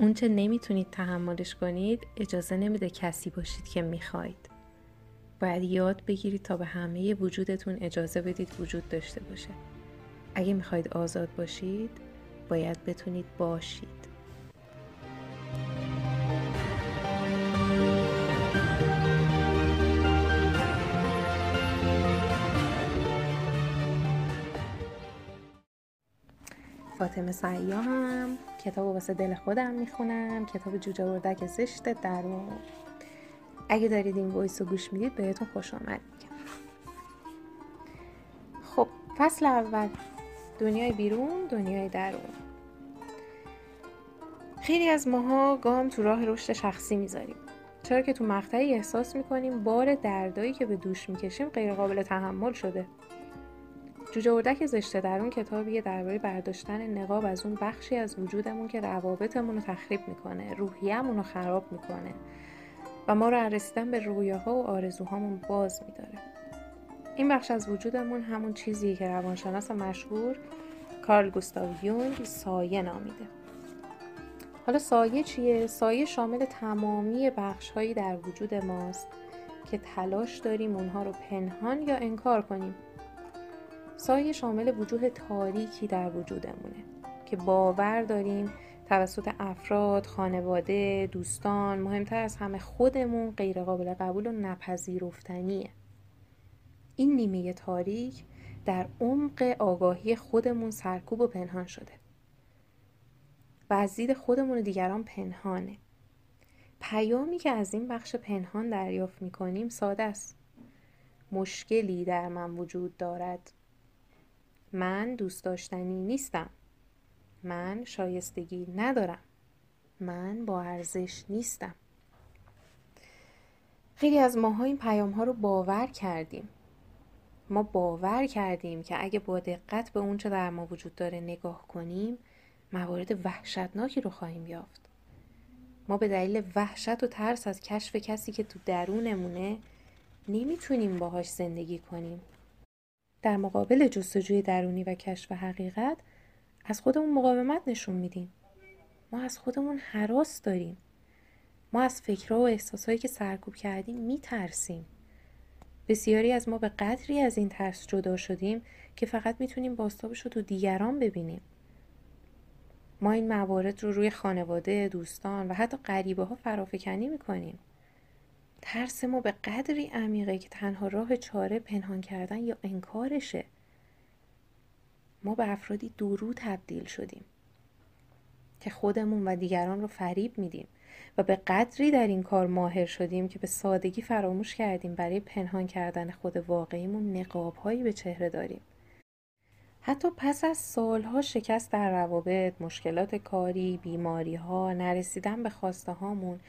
اون چه نمی‌تونید تحملش کنید اجازه نمیده کسی باشید که می‌خواید. باید یاد بگیرید تا به همه وجودتون اجازه بدید وجود داشته باشه. اگه می‌خواید آزاد باشید باید بتونید باشید. فاطمه سیاهم کتاب واسه دل خودم می‌خونم. کتاب جوجه اردک زشت درون. اگه دارید این وایس رو گوش می‌دید بهتون خوش آمد میگم. خب فصل اول. دنیای بیرون دنیای درون. خیلی از ماها گام تو راه رشد شخصی می‌ذاریم. چرا که تو مقطعی احساس می‌کنیم بار دردایی که به دوش می‌کشیم غیر قابل تحمل شده. جوجه اردک زشته در اون کتابیه درباره برداشتن نقاب از اون بخشی از وجودمون که روابطمون رو تخریب می‌کنه روحیهمون رو خراب می‌کنه و ما رو رسیدن به رویاها و آرزوهامون باز میداره. این بخش از وجودمون همون چیزیه که روانشناس مشهور کارل گوستاو یونگ سایه نامیده. حالا سایه چیه؟ سایه شامل تمامی بخش هایی در وجود ماست که تلاش داریم اونها رو پنهان یا انکار کنیم. سایه شامل وجوه تاریکی در وجودمونه که باور داریم توسط افراد، خانواده، دوستان، مهمتر از همه خودمون غیرقابل قبول و نپذیرفتنیه. این نیمه تاریک در عمق آگاهی خودمون سرکوب و پنهان شده. و از دید خودمون و دیگران پنهانه. پیامی که از این بخش پنهان دریافت می‌کنیم ساده است. مشکلی در من وجود دارد من دوست داشتنی نیستم. من شایستگی ندارم. من با ارزش نیستم. خیلی از ماها این پیام ها رو باور کردیم. ما باور کردیم که اگه با دقت به اونچه در ما وجود داره نگاه کنیم موارد وحشتناکی رو خواهیم یافت. ما به دلیل وحشت و ترس از کشف کسی که تو درونمونه نمی‌تونیم باهاش زندگی کنیم. در مقابل جستجوی درونی و کشف حقیقت از خودمون مقاومت نشون میدیم. ما از خودمون حراس داریم. ما از فکرها و احساسهایی که سرکوب کردیم میترسیم. بسیاری از ما به قدری از این ترس جدا شدیم که فقط می‌تونیم باستابش رو تو دیگران ببینیم. ما این موارد رو روی خانواده، دوستان و حتی غریبه ها فرافکنی می‌کنیم. ترس ما به قدری عمیقه که تنها راه چاره پنهان کردن یا انکارشه. ما به افرادی درو تبدیل شدیم که خودمون و دیگران رو فریب میدیم و به قدری در این کار ماهر شدیم که به سادگی فراموش کردیم برای پنهان کردن خود واقعیمون نقابهایی به چهره داریم. حتی پس از سالها شکست در روابط، مشکلات کاری، بیماری ها، نرسیدن به خواسته هامون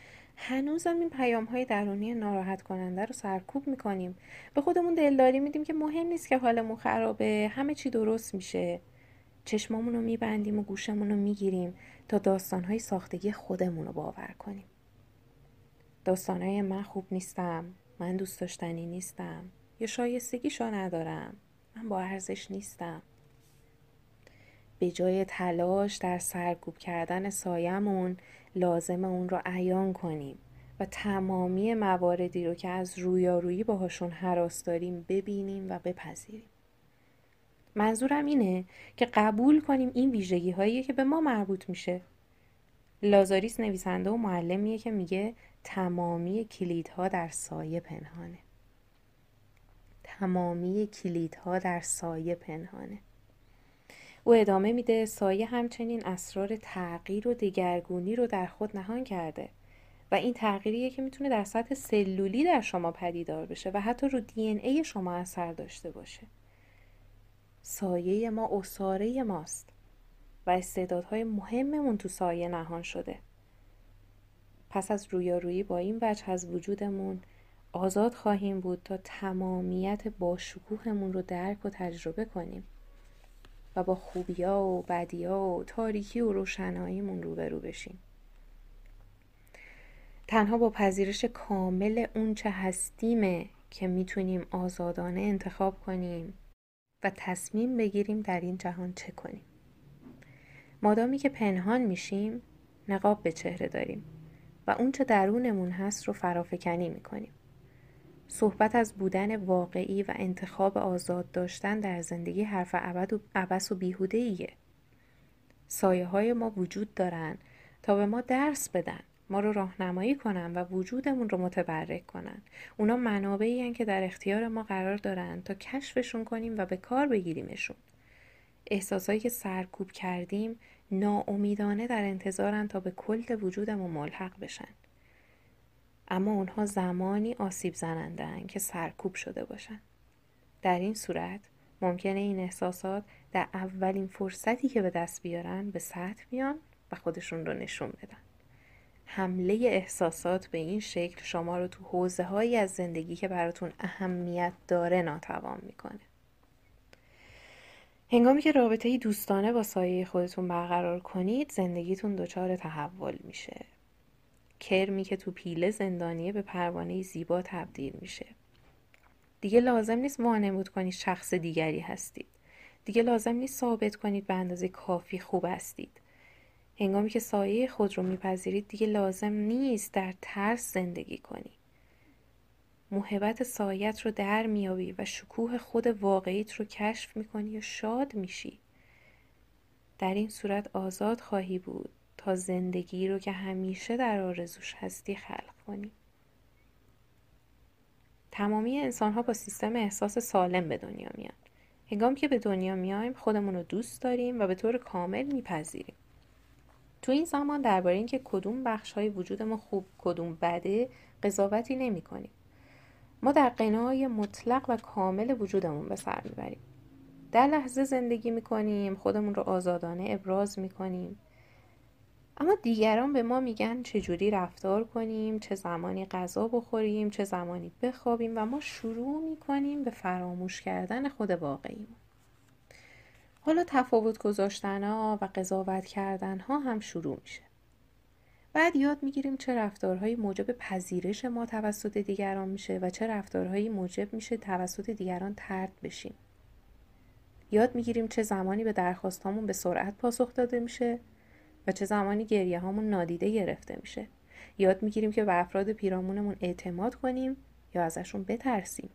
هنوزم این پیام های درونی ناراحت کننده رو سرکوب می‌کنیم. به خودمون دلداری میدیم که مهم نیست که حالمون خرابه همه چی درست میشه. چشمامون رو میبندیم و گوشمون رو می‌گیریم تا داستانهای ساختگی خودمون رو باور کنیم. داستانهای من خوب نیستم من دوست داشتنی نیستم یا شایستگیشو ندارم. من با ارزش نیستم. به جای تلاش در سرکوب کردن سایمون لازم اون رو عیان کنیم و تمامی مواردی رو که از رویارویی باهاشون حراس داریم ببینیم و بپذیریم. منظورم اینه که قبول کنیم این ویژگی هایی که به ما مربوط میشه. لازاریس نویسنده و معلمیه که میگه تمامی کلیدها در سایه پنهانه. تمامی کلیدها در سایه پنهانه. او ادامه میده سایه همچنین اسرار تغییر و دگرگونی رو در خود نهان کرده و این تغییریه که می‌تونه در سطح سلولی در شما پدیدار بشه و حتی رو دی ای شما اثر داشته باشه. سایه ما اصاره ماست و استعدادهای مهممون تو سایه نهان شده. پس از رویارویی با این وجه از وجودمون آزاد خواهیم بود تا تمامیت با شکوهمون رو درک و تجربه کنیم. و با خوبیا و بدیا و تاریکی و روشناییمون روبرو بشیم تنها با پذیرش کامل اون چه هستیمه که می‌تونیم آزادانه انتخاب کنیم و تصمیم بگیریم در این جهان چه کنیم مادامی که پنهان میشیم نقاب به چهره داریم و اون چه درونمون هست رو فرافکنی می‌کنیم. صحبت از بودن واقعی و انتخاب آزاد داشتن در زندگی حرف عبد و عبس و بیهوده ایه. سایه های ما وجود دارن تا به ما درس بدن ما رو راهنمایی کنن و وجودمون رو متبرک کنن. اونا منابعی که در اختیار ما قرار دارن تا کشفشون کنیم و به کار بگیریمشون. احساسایی که سرکوب کردیم ناامیدانه در انتظارن تا به کل وجودمون ملحق بشن. اما اونها زمانی آسیب زننده که سرکوب شده باشن در این صورت ممکنه این احساسات در اولین فرصتی که به دست بیارن به سطح بیان و خودشون رو نشون بدن. حمله احساسات به این شکل شما رو تو حوزه هایی از زندگی که براتون اهمیت داره ناتوان می‌کنه. هنگامی که رابطه دوستانه با سایه خودتون برقرار کنید زندگیتون دچار تحول میشه. کرمی که تو پیله زندانیه به پروانه زیبا تبدیل میشه. دیگه لازم نیست وانمود کنید شخص دیگری هستید. دیگه لازم نیست ثابت کنید به اندازه کافی خوب هستید. هنگامی که سایه خود رو میپذیرید دیگه لازم نیست در ترس زندگی کنی. محبت سایت رو در میابی و شکوه خود واقعیت رو کشف می‌کنی و شاد میشی. در این صورت آزاد خواهی بود. تا زندگی رو که همیشه در آرزوش هستی خلق کنی تمامی انسان ها با سیستم احساس سالم به دنیا میان هنگام که به دنیا میایم خودمون رو دوست داریم و به طور کامل میپذیریم تو این زمان درباره اینکه کدوم بخش های وجود ما خوب کدوم بده قضاوتی نمی کنیم. ما در قنای مطلق و کامل وجودمون به سر می‌بریم. در لحظه زندگی می‌کنیم خودمون رو آزادانه ابراز می‌کنیم اما دیگران به ما میگن چجوری رفتار کنیم چه زمانی غذا بخوریم چه زمانی بخوابیم و ما شروع می‌کنیم به فراموش کردن خود واقعیمون حالا تفاوت گذاشتن ها و قضاوت کردن ها هم شروع میشه. بعد یاد می‌گیریم چه رفتارهایی موجب پذیرش ما توسط دیگران میشه و چه رفتارهایی موجب میشه توسط دیگران ترد بشیم. یاد می‌گیریم چه زمانی به درخواستهامون به سرعت پاسخ داده میشه چه زمانی گریه هامون نادیده گرفته میشه. یاد می‌گیریم که به افراد پیرامونمون اعتماد کنیم یا ازشون بترسیم.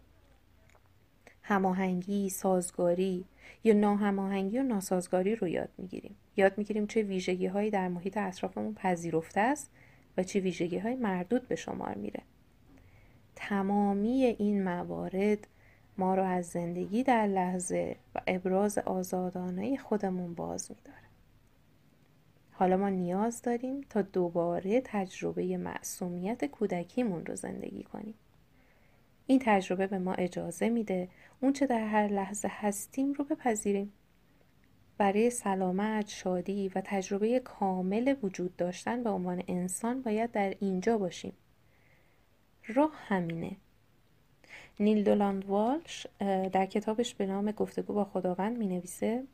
هماهنگی، سازگاری یا ناهماهنگی و ناسازگاری رو یاد می‌گیریم. یاد می‌گیریم چه ویژگی هایی در محیط اطرافمون پذیرفته است و چه ویژگی های مردود به شمار میره. تمامی این موارد ما رو از زندگی در لحظه و ابراز آزادانه خودمون باز میداره. حالا ما نیاز داریم تا دوباره تجربه معصومیت کودکیمون رو زندگی کنیم. این تجربه به ما اجازه میده اون چه در هر لحظه هستیم رو بپذیریم. برای سلامت، شادی و تجربه کامل وجود داشتن به عنوان انسان باید در اینجا باشیم. راه همینه. نیل دولاند والش در کتابش به نام گفتگو با خداوند می نویسه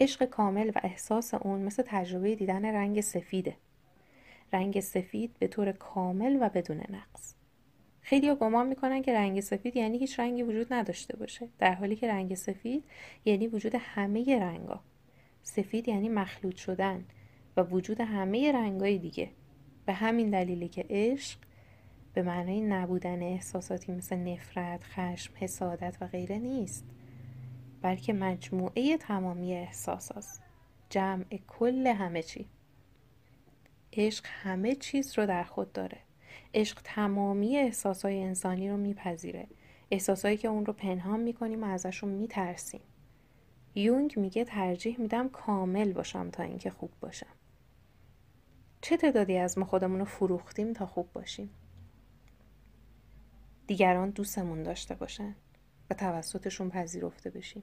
عشق کامل و احساس اون مثل تجربه دیدن رنگ سفیده. رنگ سفید به طور کامل و بدون نقص. خیلی گمان می‌کنن که رنگ سفید یعنی هیچ رنگی وجود نداشته باشه در حالی که رنگ سفید یعنی وجود همه رنگا سفید یعنی مخلوط شدن و وجود همه رنگای دیگه به همین دلیلی که عشق به معنای نبودن احساساتی مثل نفرت، خشم، حسادت و غیره نیست بلکه مجموعه تمامی احساس هست. جمع کل همه چی. عشق همه چیز رو در خود داره. عشق تمامی احساسای انسانی رو میپذیره. احساسایی که اون رو پنهان می‌کنیم و ازشون میترسیم. یونگ میگه ترجیح میدم کامل باشم تا اینکه خوب باشم. چه تعدادی از ما خودمون رو فروختیم تا خوب باشیم؟ دیگران دوستمون داشته باشن و توسطشون پذیرفته بشیم.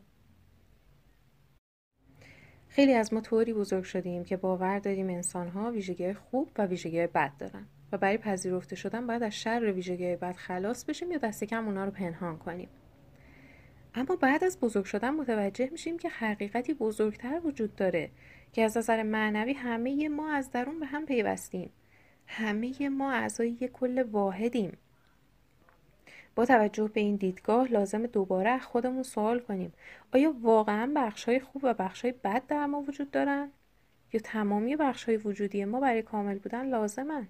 خیلی از ما طوری بزرگ شدیم که باور داریم انسانها ویژگی خوب و ویژگی بد دارن و برای پذیرفته شدن باید از شر ویژگی بد خلاص بشیم یا دست کم اونا رو پنهان کنیم. اما بعد از بزرگ شدن متوجه میشیم که حقیقتی بزرگتر وجود داره که از نظر معنوی همه ما از درون به هم پیوستیم. همه ما اعضای یک کل واحدیم. با توجه به این دیدگاه لازم دوباره خودمون سوال کنیم. آیا واقعا بخشهای خوب و بخشهای بد در ما وجود دارن؟ یا تمامی بخش های وجودی ما برای کامل بودن لازمن؟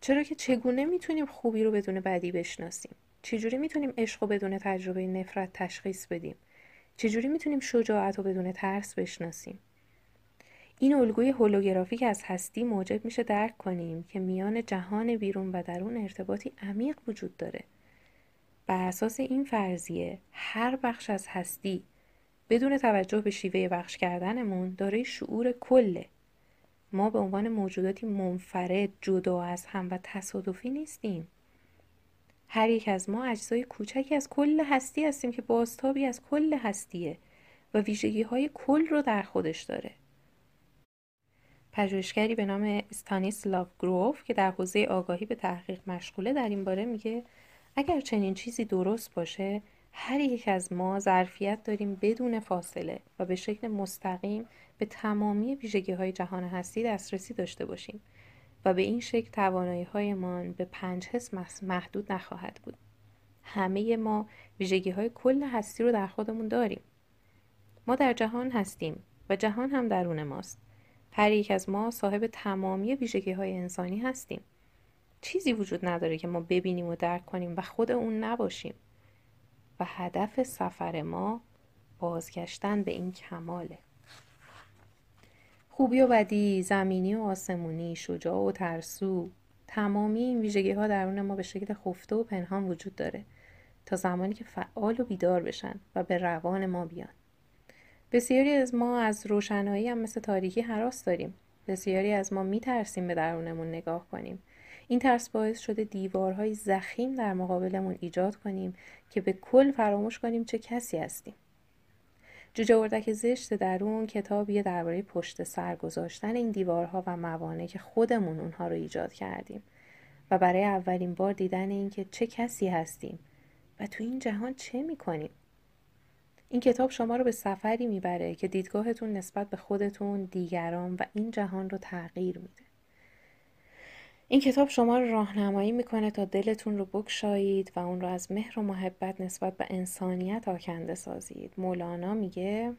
چرا که چگونه می‌تونیم خوبی رو بدون بدی بشناسیم؟ چجوری می‌تونیم عشق رو بدون تجربه نفرت تشخیص بدیم؟ چجوری می‌تونیم شجاعت رو بدون ترس بشناسیم؟ این الگوی هولوگرافیک از هستی موجب میشه درک کنیم که میان جهان بیرون و درون ارتباطی عمیق وجود داره. بر اساس این فرضیه هر بخش از هستی بدون توجه به شیوه بخش کردنمون دارای شعور کله. ما به عنوان موجوداتی منفرد جدا از هم و تصادفی نیستیم. هر یک از ما اجزای کوچکی از کل هستی هستیم که بازتابی از کل هستیه و ویژگی های کل رو در خودش داره. پژوهشگری به نام لاف گروف که در حوزه آگاهی به تحقیق مشغوله در این باره میگه اگر چنین چیزی درست باشه هر یک از ما ظرفیت داریم بدون فاصله و به شکل مستقیم به تمامی ویژگی های جهان هستی دسترسی داشته باشیم و به این شکل توانایی هایمان به پنج حس محدود نخواهد بود. همه ما ویژگی های کل هستی رو در خودمون داریم. ما در جهان هستیم و جهان هم درون ماست. هر یک از ما صاحب تمامی ویژگی های انسانی هستیم. چیزی وجود نداره که ما ببینیم و درک کنیم و خود اون نباشیم. و هدف سفر ما بازگشتن به این کماله. خوبی و بدی، زمینی و آسمونی، شجاع و ترسو تمامی این ویژگی ها درون ما به شکل خفته و پنهان وجود داره تا زمانی که فعال و بیدار بشن و به روان ما بیان. بسیاری از ما از روشنایی هم مثل تاریکی حراس داریم. بسیاری از ما میترسیم به درونمون نگاه کنیم. این ترس باعث شده دیوارهای زخیم در مقابلمون ایجاد کنیم که به کل فراموش کنیم چه کسی هستیم. جوجه اردک زشت درون کتابیه درباره پشت سر گذاشتن این دیوارها و موانع که خودمون اونها رو ایجاد کردیم و برای اولین بار دیدن اینکه چه کسی هستیم و تو این جهان چه می‌کنیم این کتاب شما رو به سفری می‌بره که دیدگاهتون نسبت به خودتون دیگران و این جهان رو تغییر میده این کتاب شما رو راهنمایی می‌کنه تا دلتون رو بکشایید و اون رو از مهر و محبت نسبت به انسانیت آکنده سازید. مولانا میگه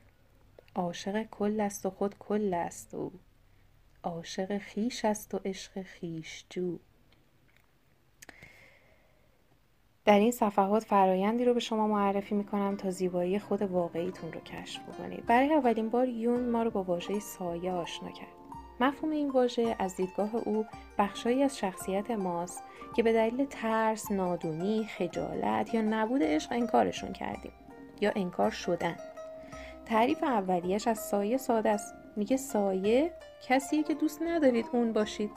عاشق کل است و خود کل است او. عاشق خیش است و عشق خیش جو. در این صفحات فرایندی رو به شما معرفی می‌کنم تا زیبایی خود واقعیتون رو کشف بکنید. برای اولین بار یون ما رو با واژه سایه آشنا کرد. مفهوم این واژه از دیدگاه او بخشهایی از شخصیت ماست که به دلیل ترس، نادونی، خجالت یا نبود عشق انکارشون کردیم یا انکار شدن. تعریف اولیش از سایه ساده است. میگه سایه کسی که دوست ندارید اون باشید.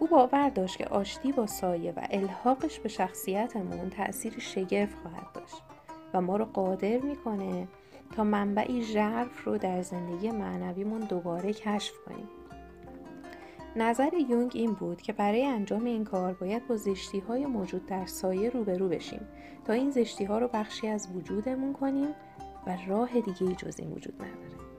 او باور داشت که آشتی با سایه و الحاقش به شخصیتمون تأثیر شگرف خواهد داشت و ما رو قادر می‌کنه تا منبعی ژرف رو در زندگی معنویمون دوباره کشف کنیم. نظر یونگ این بود که برای انجام این کار باید با زشتی های موجود در سایه روبرو بشیم تا این زشتی ها رو بخشی از وجودمون کنیم و راه دیگه جز این وجود نداره.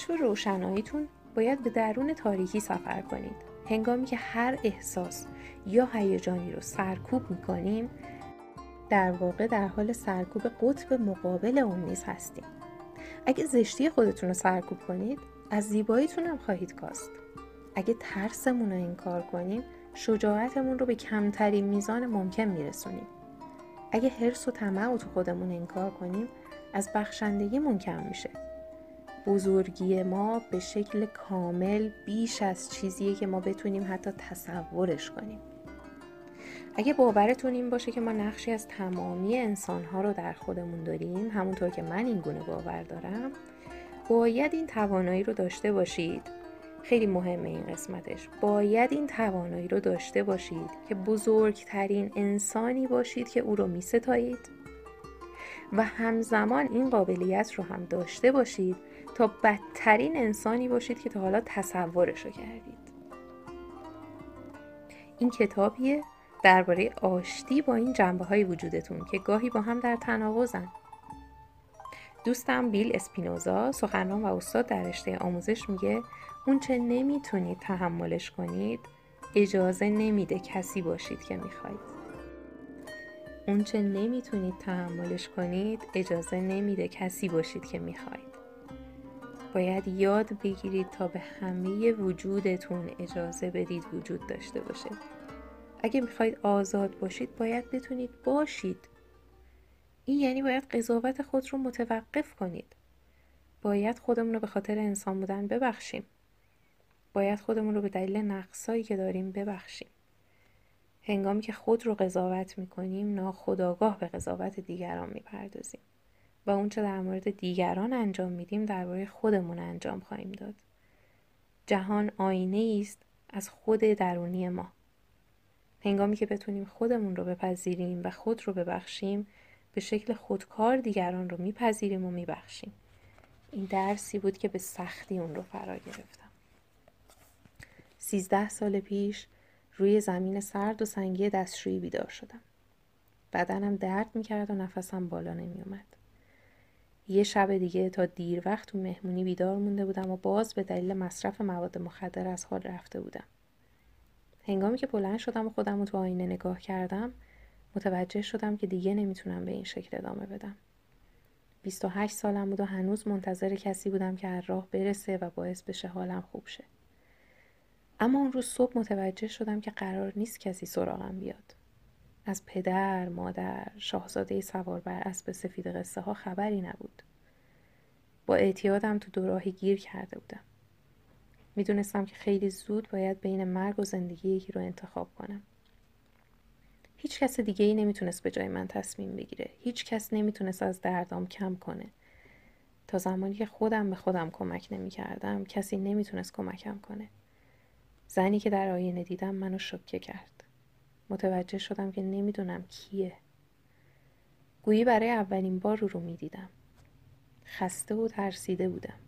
کشف روشناییتون باید به درون تاریکی سفر کنید. هنگامی که هر احساس یا هیجانی رو سرکوب می‌کنیم در واقع در حال سرکوب قطب مقابل اون نیز هستیم. اگه زشتی خودتون رو سرکوب کنید از زیباییتون هم خواهید کاست. اگه ترسمون رو انکار کنیم شجاعتمون رو به کمترین میزان ممکن میرسونیم. اگه حرس و طمع رو تو خودمون انکار کنیم از بخشندگیمون کم میشه. بزرگی ما به شکل کامل بیش از چیزیه که ما بتونیم حتی تصورش کنیم. اگه باورتون این باشه که ما نقشی از تمامی انسانها رو در خودمون داریم همونطور که من این گونه باور دارم باید این توانایی رو داشته باشید. خیلی مهمه این قسمتش. باید این توانایی رو داشته باشید که بزرگترین انسانی باشید که او رو می ستایید و همزمان این قابلیت رو هم داشته باشید بدترین انسانی باشید که تا حالا تصورشو کردید. این کتابیه درباره آشتی با این جنبه های وجودتون که گاهی با هم در تناقضن. دوستم بیل اسپینوزا سخنران و استاد در رشته آموزش میگه اون چه نمی‌تونید تحملش کنید اجازه نمیده کسی باشید که می‌خواید. اون چه نمی‌تونید تحملش کنید اجازه نمیده کسی باشید که می‌خواید. باید یاد بگیرید تا به همه وجودتون اجازه بدید وجود داشته باشه. اگه می‌خواید آزاد باشید باید بتونید باشید. این یعنی باید قضاوت خود رو متوقف کنید. باید خودمون رو به خاطر انسان بودن ببخشیم. باید خودمون رو به دلیل نقصایی که داریم ببخشیم. هنگامی که خود رو قضاوت می‌کنیم ناخداگاه به قضاوت دیگران می‌پردازیم. و اونچه در مورد دیگران انجام میدیم درباره خودمون انجام خواهیم داد. جهان آینه است از خود درونی ما. هنگامی که بتونیم خودمون رو بپذیریم و خود رو ببخشیم به شکل خودکار دیگران رو میپذیریم و میبخشیم. این درسی بود که به سختی اون رو فرا گرفتم. سیزده سال پیش روی زمین سرد و سنگی دستشویی بیدار شدم. بدنم درد می‌کرد و نفسم بالا نمیومد یه شب دیگه تا دیر وقت تو مهمونی بیدار مونده بودم و باز به دلیل مصرف مواد مخدر از حال رفته بودم. هنگامی که بلند شدم و خودم رو تو آینه نگاه کردم متوجه شدم که دیگه نمی‌تونم به این شکل ادامه بدم. 28 سالم بود و هنوز منتظر کسی بودم که از راه برسه و باعث بشه حالم خوب شه. اما اون روز صبح متوجه شدم که قرار نیست کسی سراغم بیاد. از پدر، مادر، شاهزاده سوار بر اسب سفید قصه ها خبری نبود. با اعتیادم تو دوراهی گیر کرده بودم. می‌دونستم که خیلی زود باید بین مرگ و زندگی یکی رو انتخاب کنم. هیچ کس دیگه ای نمی‌تونست به جای من تصمیم بگیره. هیچ کس نمی‌تونست از دردام کم کنه. تا زمانی که خودم به خودم کمک نمی‌کردم کسی نمی‌تونست کمکم کنه. زنی که در آینه دیدم منو شکه کرد. متوجه شدم که نمی‌دونم کیه. گویی برای اولین بار رو رو می‌دیدم. خسته و ترسیده بودم.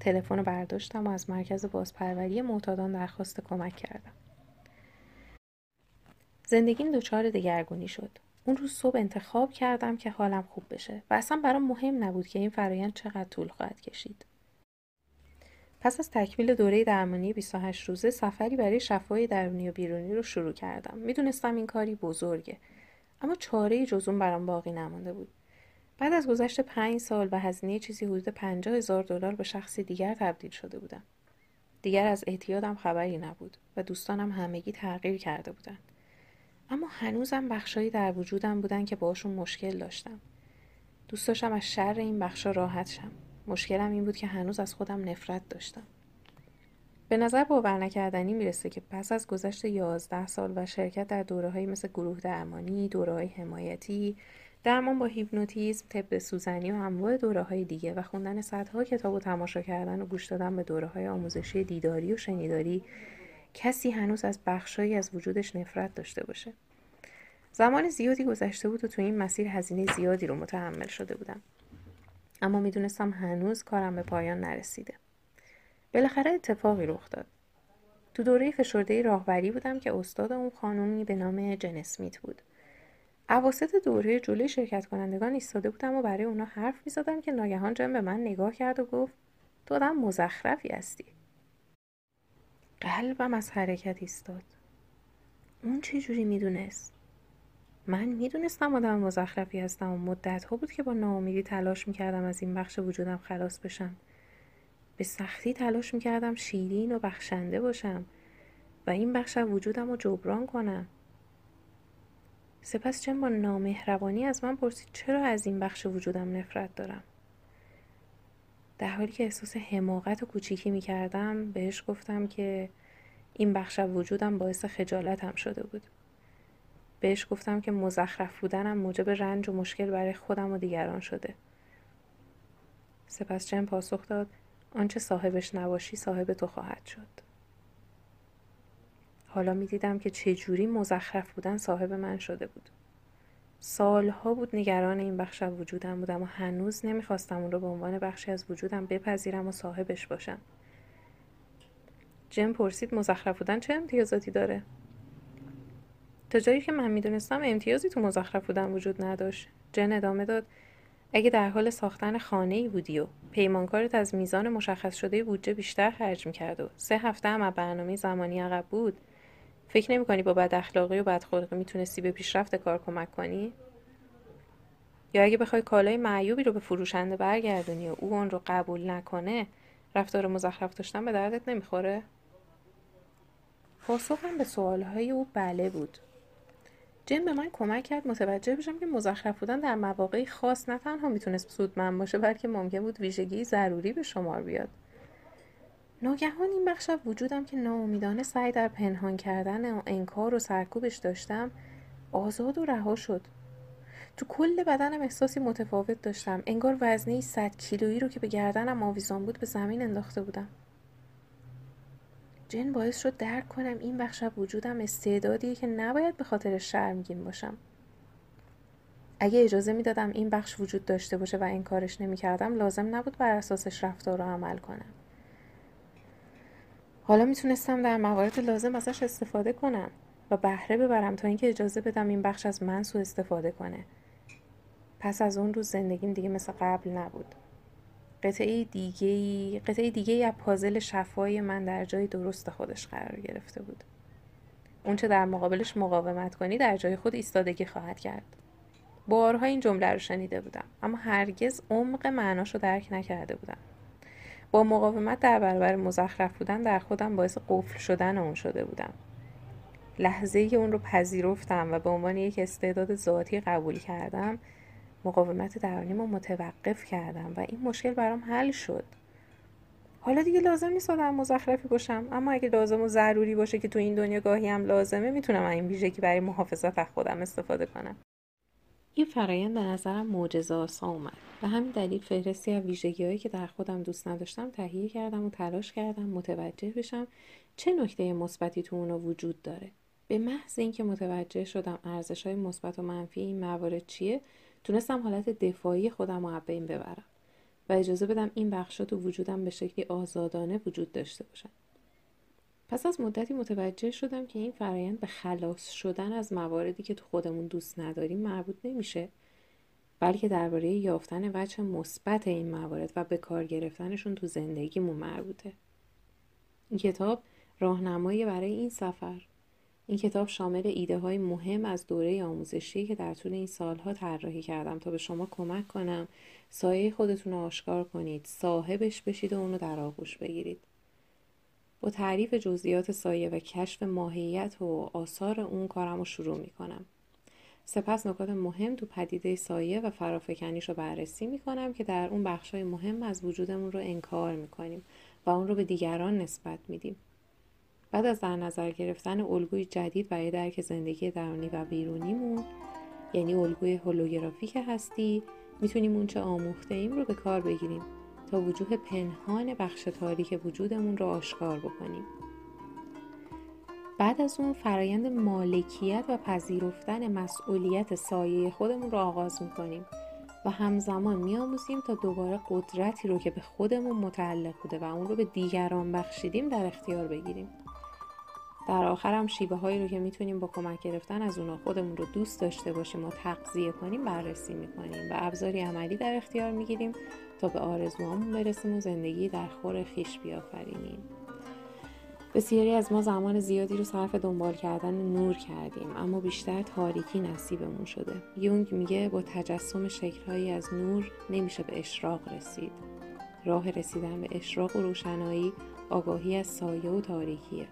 تلفن رو برداشتم و از مرکز بازپروری معتادان درخواست کمک کردم. زندگیم دچار دگرگونی شد. اون روز صبح انتخاب کردم که حالم خوب بشه و اصلا برام مهم نبود که این فرایند چقدر طول خواهد کشید. پس از تکمیل دوره درمانی 28 روزه سفری برای شفای درونی و بیرونی رو شروع کردم. می‌دونستم این کاری بزرگه اما چاره جز اون برام باقی نمانده بود. بعد از گذشت پنج سال و هزینه چیزی حدود پنجاه هزار دلار به شخصی دیگر تبدیل شده بودم. دیگر از اعتیادم خبری نبود و دوستانم همگی تغییر کرده بودند. اما هنوزم بخشایی در وجودم بودن که باشون مشکل داشتم. دوست داشتم از شر این بخشا راحت شم. مشکلم این بود که هنوز از خودم نفرت داشتم. به نظر باور نکردنی می‌رسه که پس از گذشت یازده سال و شرکت در دوره مثل گروه درمانی، دوره های حمایتی، درمان با هیپنوتیزم، طب سوزنی و انواع دوره های دیگه و خوندن صدها کتاب و تماشا کردن و گوش دادن به دوره های آموزشی دیداری و شنیداری کسی هنوز از بخشهایی از وجودش نفرت داشته باشه. زمان زیادی گذشته بود و تو این مسیر هزینه زیادی رو متحمل شده بودم. اما می‌دونستم هنوز کارم به پایان نرسیده. بالاخره اتفاقی رخ داد. تو دوره فشرده راهبری بودم که استاد اون خانومی به نام جن اسمیت بود. اواسط دوره جلوی شرکت کنندگان ایستاده بودم و برای اونا حرف می‌زدم که ناگهان جن به من نگاه کرد و گفت تو آدم مزخرفی هستی. قلبم از حرکت ایستاد. اون چه جوری می‌دونست؟ من می‌دونستم آدم مزخرفی هستم و مدت ها بود که با ناامیدی تلاش می‌کردم از این بخش وجودم خلاص بشم. به سختی تلاش می‌کردم شیرین و بخشنده باشم و این بخش وجودم رو جبران کنم. سپس چند با نامهربانی از من پرسید چرا از این بخش وجودم نفرت دارم؟ در حالی که احساس حماقت و کوچیکی می کردم بهش گفتم که این بخش وجودم باعث خجالتم شده بود. بهش گفتم که مزخرف بودنم موجب رنج و مشکل برای خودم و دیگران شده. سپس جن پاسخ داد آنچه صاحبش نباشی صاحب تو خواهد شد. حالا می دیدم که چجوری مزخرف بودن صاحب من شده بود. سالها بود نگران این بخش از وجودم بودم و هنوز نمی‌خواستم اون رو به عنوان بخشی از وجودم بپذیرم و صاحبش باشم. جم پرسید مزخرف بودن چه امتیازاتی داره؟ جایی که من می‌دونستم امتیازی تو مزخرف بودن وجود نداشت جن ادامه داد اگه در حال ساختن خانه ای بودی و پیمانکارت از میزان مشخص شده بودجه بیشتر خرج می‌کرد و سه هفته هم برنامه زمانی عقب بود فکر نمی کنی با بد اخلاقی و بدخلقی می‌تونستی به پیشرفت کار کمک کنی؟ یا اگه بخوای کالای معیوبی رو به فروشنده برگردونی و او آن رو قبول نکنه رفتار مزخرف داشتن به دردت نمی‌خوره؟ پاسخم به سوالهای او بله بود جن به من کمک کرد متوجه بشم که مزخرف بودن در مواقعی خاص نه تنها می‌تونست سودمند باشه بلکه ممکن بود ویژگی ضروری به شمار بیاد. ناگهان این بخش از وجودم که ناامیدانه سعی در پنهان کردن و انکار و سرکوبش داشتم آزاد و رها شد. تو کل بدنم احساسی متفاوت داشتم. انگار وزنه 100 کیلویی رو که به گردنم آویزان بود به زمین انداخته بودم. جن باعث شد درک کنم این بخش از وجودم استعدادیه که نباید به خاطر شرمگین باشم. اگه اجازه می‌دادم این بخش وجود داشته باشه و انکارش نمی‌کردم لازم نبود بر اساسش رفتار و عمل کنم. حالا می‌تونستم در موارد لازم ازش استفاده کنم و بهره ببرم تا اینکه اجازه بدم این بخش از من سو استفاده کنه. پس از اون روز زندگیم دیگه مثل قبل نبود. قطعه دیگه قطعه دیگه از پازل شفای من در جای درست خودش قرار گرفته بود. اونچه در مقابلش مقاومت کنی در جای خود ایستادگی خواهد کرد. بارها این جمله رو شنیده بودم اما هرگز عمق معناش رو درک نکرده بودم. با مقاومت در برابر مزخرف بودن در خودم باعث قفل شدن اون شده بودم. لحظه ای اون رو پذیرفتم و به عنوان یک استعداد ذاتی قبول کردم مقاومت درونیم رو متوقف کردم و این مشکل برام حل شد. حالا دیگه لازم نیست آدم مزخرفی باشم اما اگه لازم و ضروری باشه که تو این دنیا گاهی هم لازمه می‌تونم این ویژگی برای محافظت از خودم استفاده کنم. این فرایند به نظرم معجزه آسا اومد و همین دلیل فهرستی از ویژگی هایی که در خودم دوست نداشتم تهیه کردم و تلاش کردم متوجه بشم چه نکته مثبتی تو اونا وجود داره. به محض اینکه متوجه شدم ارزش های مثبت و منفی این موارد چیه تونستم حالت دفاعی خودم رو بین ببرم و اجازه بدم این بخشات تو وجودم به شکلی آزادانه وجود داشته باشن. پس از مدتی متوجه شدم که این فرایند به خلاص شدن از مواردی که تو خودمون دوست نداریم مربوط نمیشه بلکه درباره یافتن وجه مثبت این موارد و به کار گرفتنشون تو زندگیمون مربوطه. این کتاب راهنمایی برای این سفر این کتاب شامل ایده های مهم از دوره آموزشی که در طول این سالها طراحی کردم تا به شما کمک کنم سایه خودتون رو آشکار کنید صاحبش بشید و اونو در آغوش بگیرید با تعریف جزئیات سایه و کشف ماهیت و آثار اون کارم رو شروع می کنم. سپس نکات مهم تو پدیده سایه و فرافکنیش رو بررسی می کنم که در اون بخشای مهم از وجودمون رو انکار می کنیم و اون رو به دیگران نسبت میدیم. بعد از در نظر گرفتن الگوی جدید برای درک زندگی درونی و بیرونیمون یعنی الگوی هولوگرافیک هستی می‌تونیم اونچه آموخته ایم رو به کار بگیریم تا وجوه پنهان بخش تاریک وجودمون رو آشکار بکنیم. بعد از اون فرایند مالکیت و پذیرفتن مسئولیت سایه خودمون رو آغاز می‌کنیم و همزمان میآموزیم تا دوباره قدرتی رو که به خودمون متعلق بوده و اون رو به دیگران بخشیدیم در اختیار بگیریم. در آخر هم شیوه هایی رو که می‌تونیم با کمک گرفتن از اونا خودمون رو دوست داشته باشیم و تغذیه کنیم بررسی می‌کنیم و ابزاری عملی در اختیار می‌گیریم تا به آرزوهامون برسیم و زندگی در خور خیش بیافرینیم. بسیاری از ما زمان زیادی رو صرف دنبال کردن نور کردیم اما بیشتر تاریکی نصیبمون شده. یونگ میگه با تجسم شکلهایی از نور نمیشه به اشراق رسید. راه رسیدن به اشراق و روشنایی آگاهی از سایه و تاریکیه.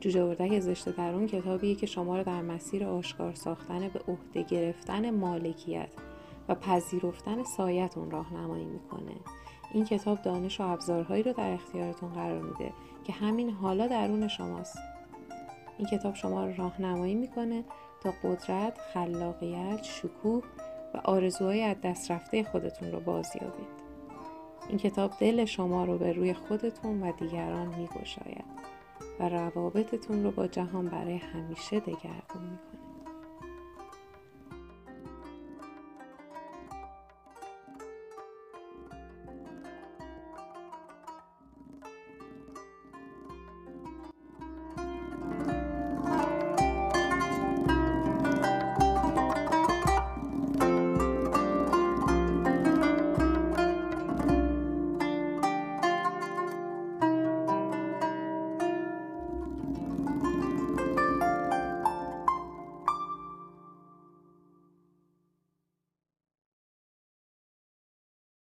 جوجه اردک زشته در اون کتابیه که شما رو در مسیر آشکار ساختن به عهده گرفتن مالکیت و پذیرفتن سایتون راهنمایی می‌کنه. این کتاب دانش و ابزارهایی رو در اختیارتون قرار میده که همین حالا درون شماست. این کتاب شما رو راهنمایی می‌کنه تا قدرت، خلاقیت، شکوه و آرزوهای از دست رفته خودتون رو بازیابید. این کتاب دل شما رو به روی خودتون و دیگران میگشاید. و روابطتون رو با جهان برای همیشه دگرگون می‌کنه.